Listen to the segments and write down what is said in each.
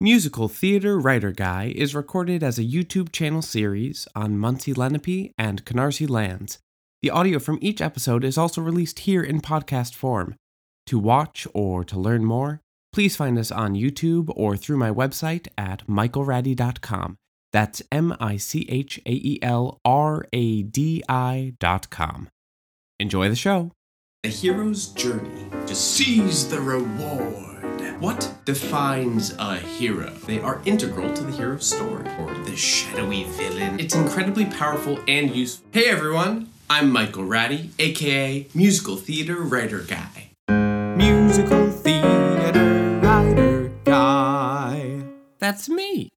Musical Theater Writer Guy is recorded as a YouTube channel series on Munsee Lenape and Canarsie lands. The audio from each episode is also released here in podcast form. To watch or to learn more, please find us on YouTube or through my website at michaelradi.com. That's M I C H A E L R A D I.com. Enjoy the show. A hero's journey to seize the reward. What defines a hero? They are integral to the hero's story, or the shadowy villain. It's incredibly powerful and useful. Hey everyone, I'm Michael Radi, aka Musical Theater Writer Guy. Musical Theater Writer Guy. That's me.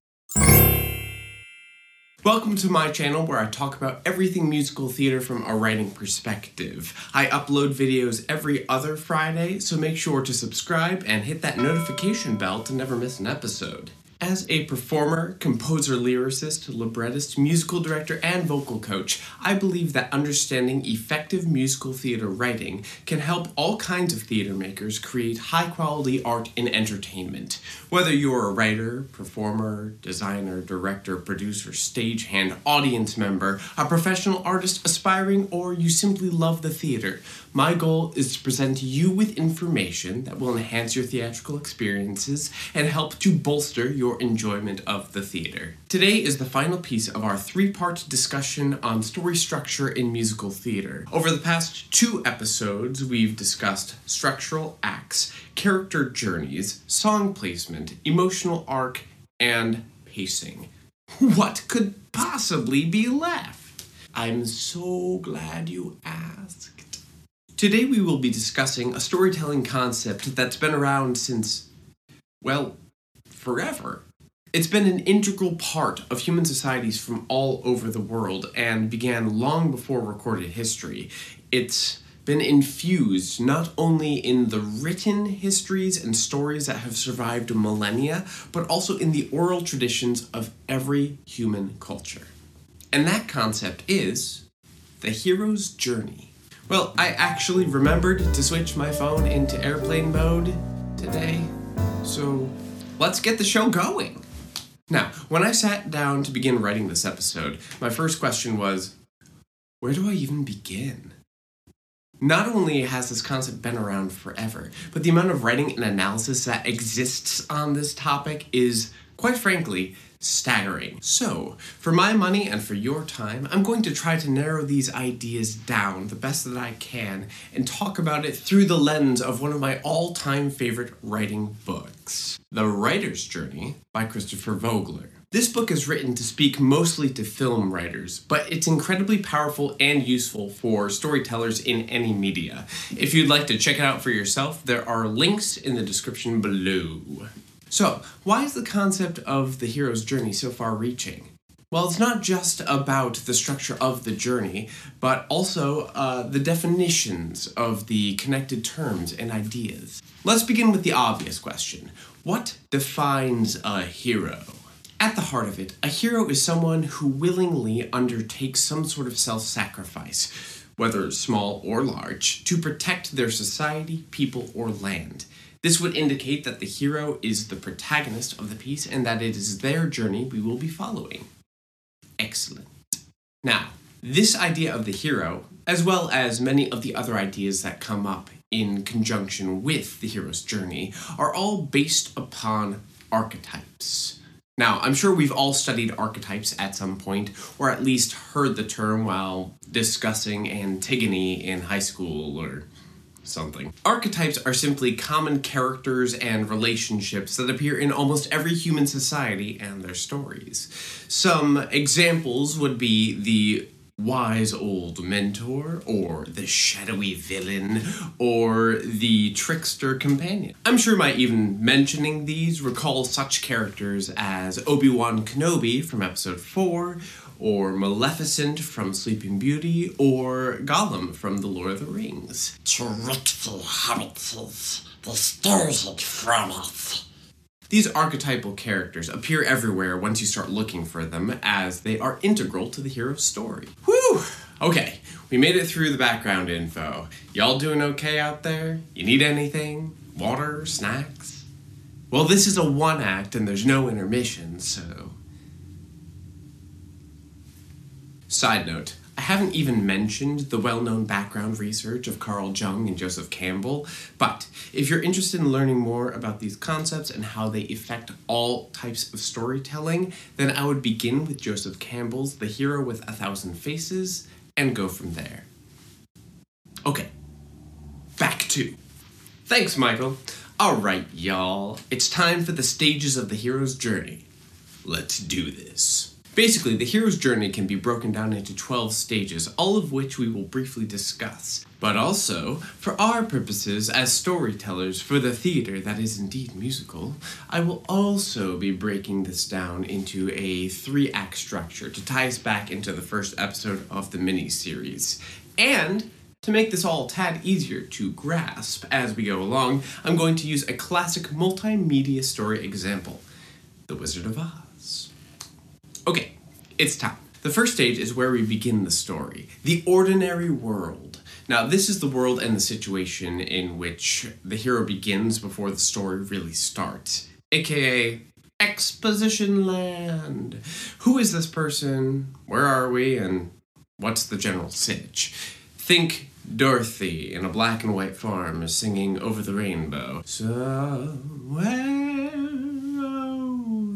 Welcome to my channel where I talk about everything musical theater from a writing perspective. I upload videos every other Friday, so make sure to subscribe and hit that notification bell to never miss an episode. As a performer, composer, lyricist, librettist, musical director, and vocal coach, I believe that understanding effective musical theater writing can help all kinds of theater makers create high quality art and entertainment. Whether you're a writer, performer, designer, director, producer, stagehand, audience member, a professional artist aspiring, or you simply love the theater, my goal is to present you with information that will enhance your theatrical experiences and help to bolster your enjoyment of the theater. Today is the final piece of our three part discussion on story structure in musical theater. Over the past two episodes, we've discussed structural acts, character journeys, song placement, emotional arc, and pacing. What could possibly be left? I'm so glad you asked. Today we will be discussing a storytelling concept that's been around since, well, forever. It's been an integral part of human societies from all over the world and began long before recorded history. It's been infused not only in the written histories and stories that have survived millennia, but also in the oral traditions of every human culture. And that concept is the hero's journey. Well, I actually remembered to switch my phone into airplane mode today, so let's get the show going. Now, when I sat down to begin writing this episode, my first question was where do I even begin? Not only has this concept been around forever, but the amount of writing and analysis that exists on this topic is, quite frankly, staggering. So, for my money and for your time, I'm going to try to narrow these ideas down the best that I can and talk about it through the lens of one of my all time favorite writing books The Writer's Journey by Christopher Vogler. This book is written to speak mostly to film writers, but it's incredibly powerful and useful for storytellers in any media. If you'd like to check it out for yourself, there are links in the description below. So, why is the concept of the hero's journey so far reaching? Well, it's not just about the structure of the journey, but also uh, the definitions of the connected terms and ideas. Let's begin with the obvious question What defines a hero? At the heart of it, a hero is someone who willingly undertakes some sort of self sacrifice, whether small or large, to protect their society, people, or land. This would indicate that the hero is the protagonist of the piece and that it is their journey we will be following. Excellent. Now, this idea of the hero, as well as many of the other ideas that come up in conjunction with the hero's journey, are all based upon archetypes. Now, I'm sure we've all studied archetypes at some point, or at least heard the term while discussing Antigone in high school or something. Archetypes are simply common characters and relationships that appear in almost every human society and their stories. Some examples would be the wise old mentor, or the shadowy villain, or the trickster companion. I'm sure my even mentioning these, recall such characters as Obi Wan Kenobi from episode 4, or Maleficent from Sleeping Beauty, or Gollum from The Lord of the Rings. Trickful hobbitses, the stars had from us. These archetypal characters appear everywhere once you start looking for them, as they are integral to the hero's story. Whew! Okay, we made it through the background info. Y'all doing okay out there? You need anything? Water? Snacks? Well, this is a one act and there's no intermission, so. Side note I haven't even mentioned the well known background research of Carl Jung and Joseph Campbell, but if you're interested in learning more about these concepts and how they affect all types of storytelling, then I would begin with Joseph Campbell's The Hero with a Thousand Faces and go from there. Okay, back to. Thanks, Michael. Alright, y'all, it's time for the stages of the hero's journey. Let's do this. Basically, the hero's journey can be broken down into 12 stages, all of which we will briefly discuss. But also, for our purposes as storytellers for the theater that is indeed musical, I will also be breaking this down into a three act structure to tie us back into the first episode of the mini series. And to make this all a tad easier to grasp as we go along, I'm going to use a classic multimedia story example The Wizard of Oz. Okay, it's time. The first stage is where we begin the story the ordinary world. Now, this is the world and the situation in which the hero begins before the story really starts, aka exposition land. Who is this person? Where are we? And what's the general sitch? Think Dorothy in a black and white farm is singing Over the Rainbow. Somewhere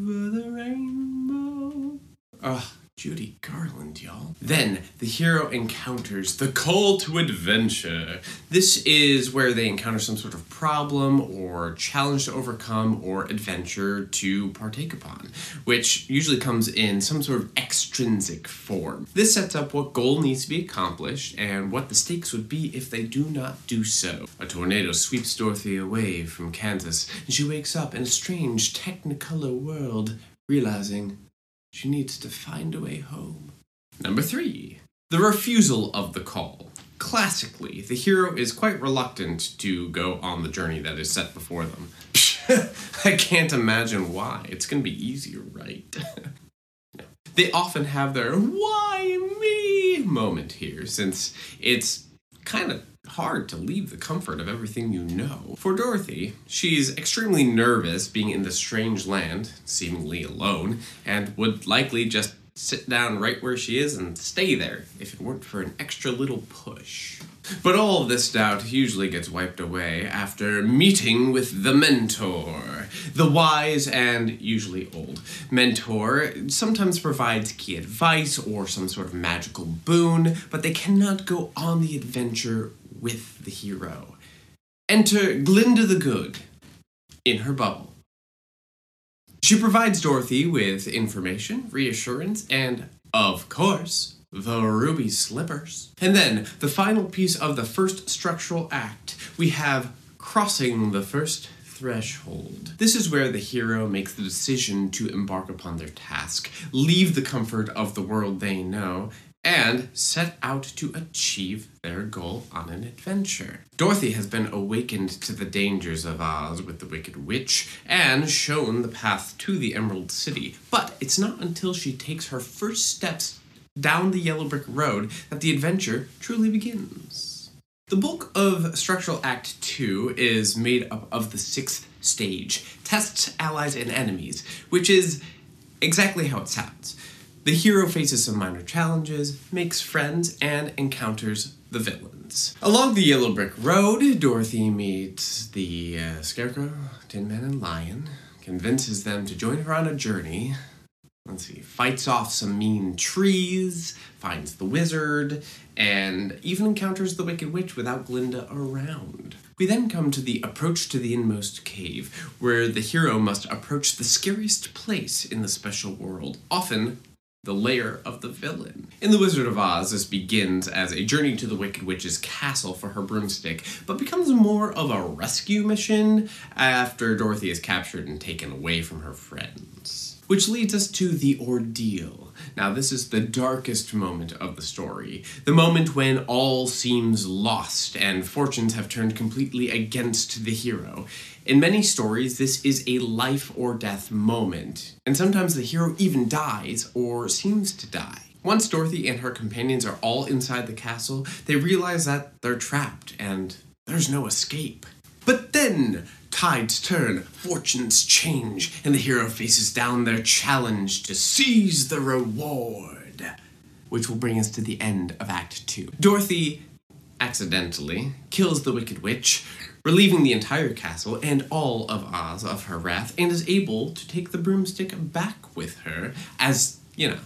over the rainbow. Ugh. Judy Garland, y'all. Then the hero encounters the call to adventure. This is where they encounter some sort of problem or challenge to overcome or adventure to partake upon, which usually comes in some sort of extrinsic form. This sets up what goal needs to be accomplished and what the stakes would be if they do not do so. A tornado sweeps Dorothy away from Kansas, and she wakes up in a strange technicolor world, realizing she needs to find a way home. Number three, the refusal of the call. Classically, the hero is quite reluctant to go on the journey that is set before them. I can't imagine why. It's going to be easier, right? they often have their why me moment here, since it's kind of hard to leave the comfort of everything you know. For Dorothy, she's extremely nervous being in this strange land, seemingly alone, and would likely just sit down right where she is and stay there if it weren't for an extra little push. But all of this doubt usually gets wiped away after meeting with the mentor. The wise and usually old mentor sometimes provides key advice or some sort of magical boon, but they cannot go on the adventure with the hero. Enter Glinda the Good in her bubble. She provides Dorothy with information, reassurance, and, of course, the ruby slippers. And then, the final piece of the first structural act, we have crossing the first threshold. This is where the hero makes the decision to embark upon their task, leave the comfort of the world they know, and set out to achieve their goal on an adventure. Dorothy has been awakened to the dangers of Oz with the Wicked Witch and shown the path to the Emerald City, but it's not until she takes her first steps down the yellow brick road that the adventure truly begins. The bulk of Structural Act 2 is made up of the sixth stage tests, allies, and enemies, which is exactly how it sounds. The hero faces some minor challenges, makes friends, and encounters the villains. Along the Yellow Brick Road, Dorothy meets the uh, Scarecrow, Tin Man, and Lion, convinces them to join her on a journey. Let's see, fights off some mean trees, finds the wizard, and even encounters the Wicked Witch without Glinda around. We then come to the approach to the inmost cave, where the hero must approach the scariest place in the special world, often the lair of the villain. In The Wizard of Oz, this begins as a journey to the Wicked Witch's castle for her broomstick, but becomes more of a rescue mission after Dorothy is captured and taken away from her friends. Which leads us to the ordeal. Now, this is the darkest moment of the story. The moment when all seems lost and fortunes have turned completely against the hero. In many stories, this is a life or death moment, and sometimes the hero even dies or seems to die. Once Dorothy and her companions are all inside the castle, they realize that they're trapped and there's no escape. But then, tides turn, fortunes change, and the hero faces down their challenge to seize the reward. Which will bring us to the end of Act 2. Dorothy accidentally kills the Wicked Witch, relieving the entire castle and all of Oz of her wrath, and is able to take the broomstick back with her, as, you know,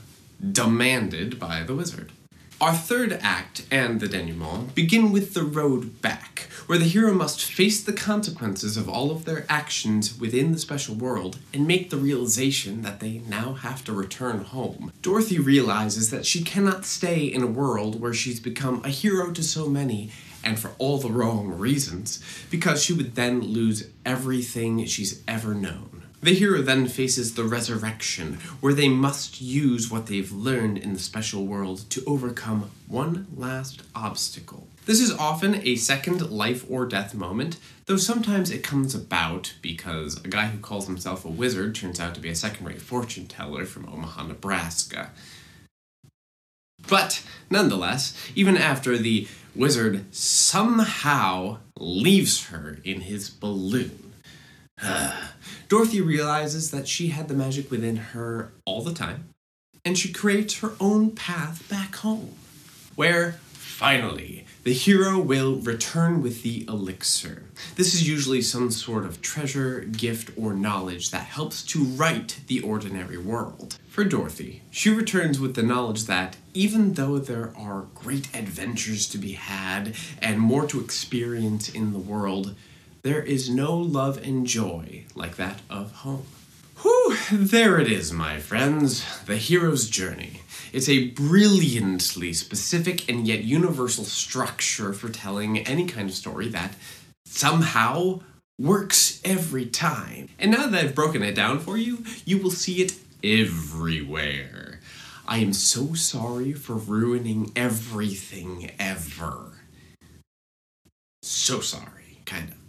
demanded by the wizard. Our third act and the denouement begin with the road back, where the hero must face the consequences of all of their actions within the special world and make the realization that they now have to return home. Dorothy realizes that she cannot stay in a world where she's become a hero to so many and for all the wrong reasons, because she would then lose everything she's ever known. The hero then faces the resurrection, where they must use what they've learned in the special world to overcome one last obstacle. This is often a second life or death moment, though sometimes it comes about because a guy who calls himself a wizard turns out to be a second rate fortune teller from Omaha, Nebraska. But nonetheless, even after the wizard somehow leaves her in his balloon, Dorothy realizes that she had the magic within her all the time, and she creates her own path back home, where finally the hero will return with the elixir. This is usually some sort of treasure, gift, or knowledge that helps to right the ordinary world. For Dorothy, she returns with the knowledge that even though there are great adventures to be had and more to experience in the world, there is no love and joy like that of home. Whew, there it is, my friends. The hero's journey. It's a brilliantly specific and yet universal structure for telling any kind of story that somehow works every time. And now that I've broken it down for you, you will see it everywhere. I am so sorry for ruining everything ever. So sorry, kind of.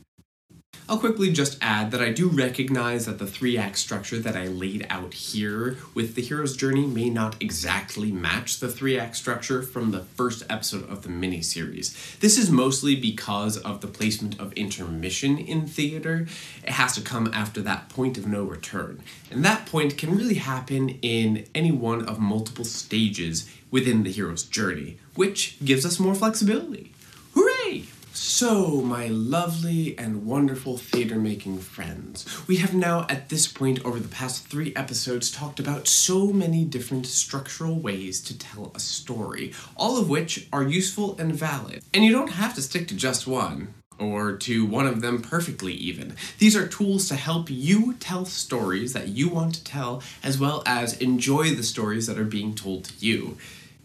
I'll quickly just add that I do recognize that the three act structure that I laid out here with the hero's journey may not exactly match the three act structure from the first episode of the miniseries. This is mostly because of the placement of intermission in theater. It has to come after that point of no return. And that point can really happen in any one of multiple stages within the hero's journey, which gives us more flexibility. So, my lovely and wonderful theater making friends, we have now at this point over the past three episodes talked about so many different structural ways to tell a story, all of which are useful and valid. And you don't have to stick to just one or to one of them perfectly, even. These are tools to help you tell stories that you want to tell, as well as enjoy the stories that are being told to you.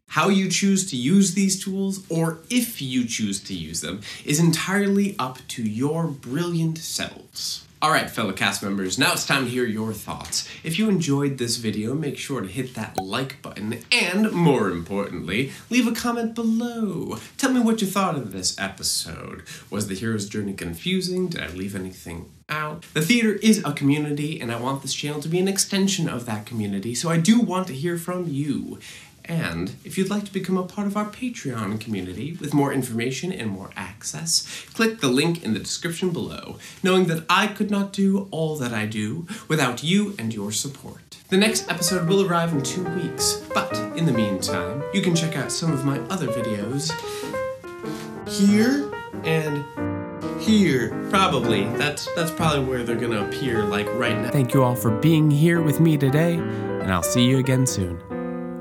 How you choose to use these tools, or if you choose to use them, is entirely up to your brilliant selves. Alright, fellow cast members, now it's time to hear your thoughts. If you enjoyed this video, make sure to hit that like button, and more importantly, leave a comment below. Tell me what you thought of this episode. Was the hero's journey confusing? Did I leave anything out? The theater is a community, and I want this channel to be an extension of that community, so I do want to hear from you. And if you'd like to become a part of our Patreon community with more information and more access, click the link in the description below, knowing that I could not do all that I do without you and your support. The next episode will arrive in two weeks, but in the meantime, you can check out some of my other videos here and here probably that's that's probably where they're gonna appear like right now Thank you all for being here with me today, and I'll see you again soon.